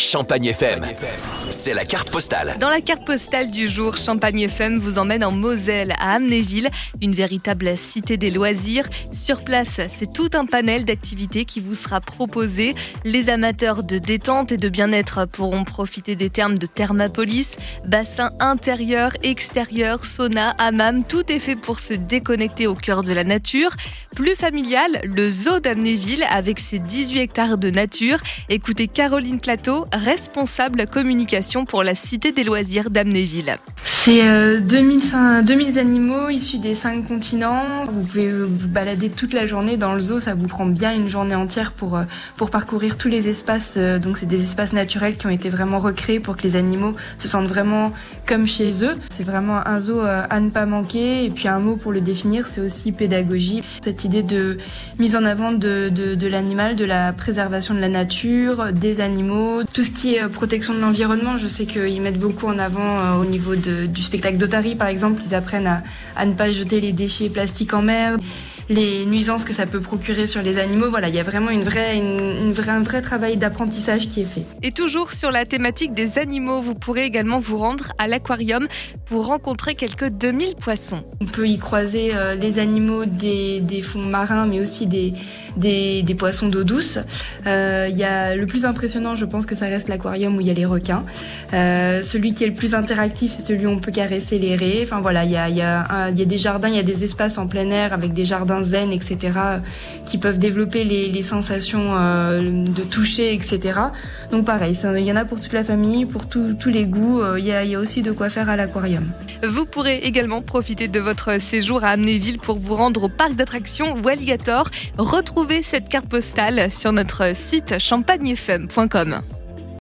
Champagne FM. C'est la carte postale. Dans la carte postale du jour, Champagne FM vous emmène en Moselle, à Amnéville, une véritable cité des loisirs. Sur place, c'est tout un panel d'activités qui vous sera proposé. Les amateurs de détente et de bien-être pourront profiter des termes de Thermapolis, bassin intérieur, extérieur, sauna, hammam, tout est fait pour se déconnecter au cœur de la nature. Plus familial, le zoo d'Amnéville avec ses 18 hectares de nature. Écoutez Caroline Plateau, responsable communication pour la Cité des loisirs d'Amnéville. C'est 2000, euh, 2000 animaux issus des cinq continents. Vous pouvez euh, vous balader toute la journée dans le zoo, ça vous prend bien une journée entière pour, euh, pour parcourir tous les espaces. Donc c'est des espaces naturels qui ont été vraiment recréés pour que les animaux se sentent vraiment comme chez eux. C'est vraiment un zoo à ne pas manquer. Et puis un mot pour le définir, c'est aussi pédagogie. Cette idée de mise en avant de, de, de l'animal, de la préservation de la nature, des animaux, tout ce qui est protection de l'environnement. Je sais qu'ils mettent beaucoup en avant au niveau de du spectacle d'Otari, par exemple, ils apprennent à, à ne pas jeter les déchets plastiques en mer les nuisances que ça peut procurer sur les animaux. Voilà, il y a vraiment une vraie, une, vraie, un vrai travail d'apprentissage qui est fait. Et toujours sur la thématique des animaux, vous pourrez également vous rendre à l'aquarium pour rencontrer quelques 2000 poissons. On peut y croiser euh, les animaux des, des, fonds marins, mais aussi des, des, des poissons d'eau douce. Euh, il y a le plus impressionnant, je pense que ça reste l'aquarium où il y a les requins. Euh, celui qui est le plus interactif, c'est celui où on peut caresser les raies. Enfin voilà, il y a, y, a, il y a des jardins, il y a des espaces en plein air avec des jardins zen, etc., qui peuvent développer les, sensations euh, de toucher, etc. Donc pareil, il y en a pour toute la famille, pour tous les goûts. Euh, il y, a, aussi de quoi faire à l'aquarium. Vous pourrez également profiter de votre séjour à Amnéville pour vous rendre au parc d'attractions Walligator. Retrouvez cette carte postale sur notre site champagnefm.com.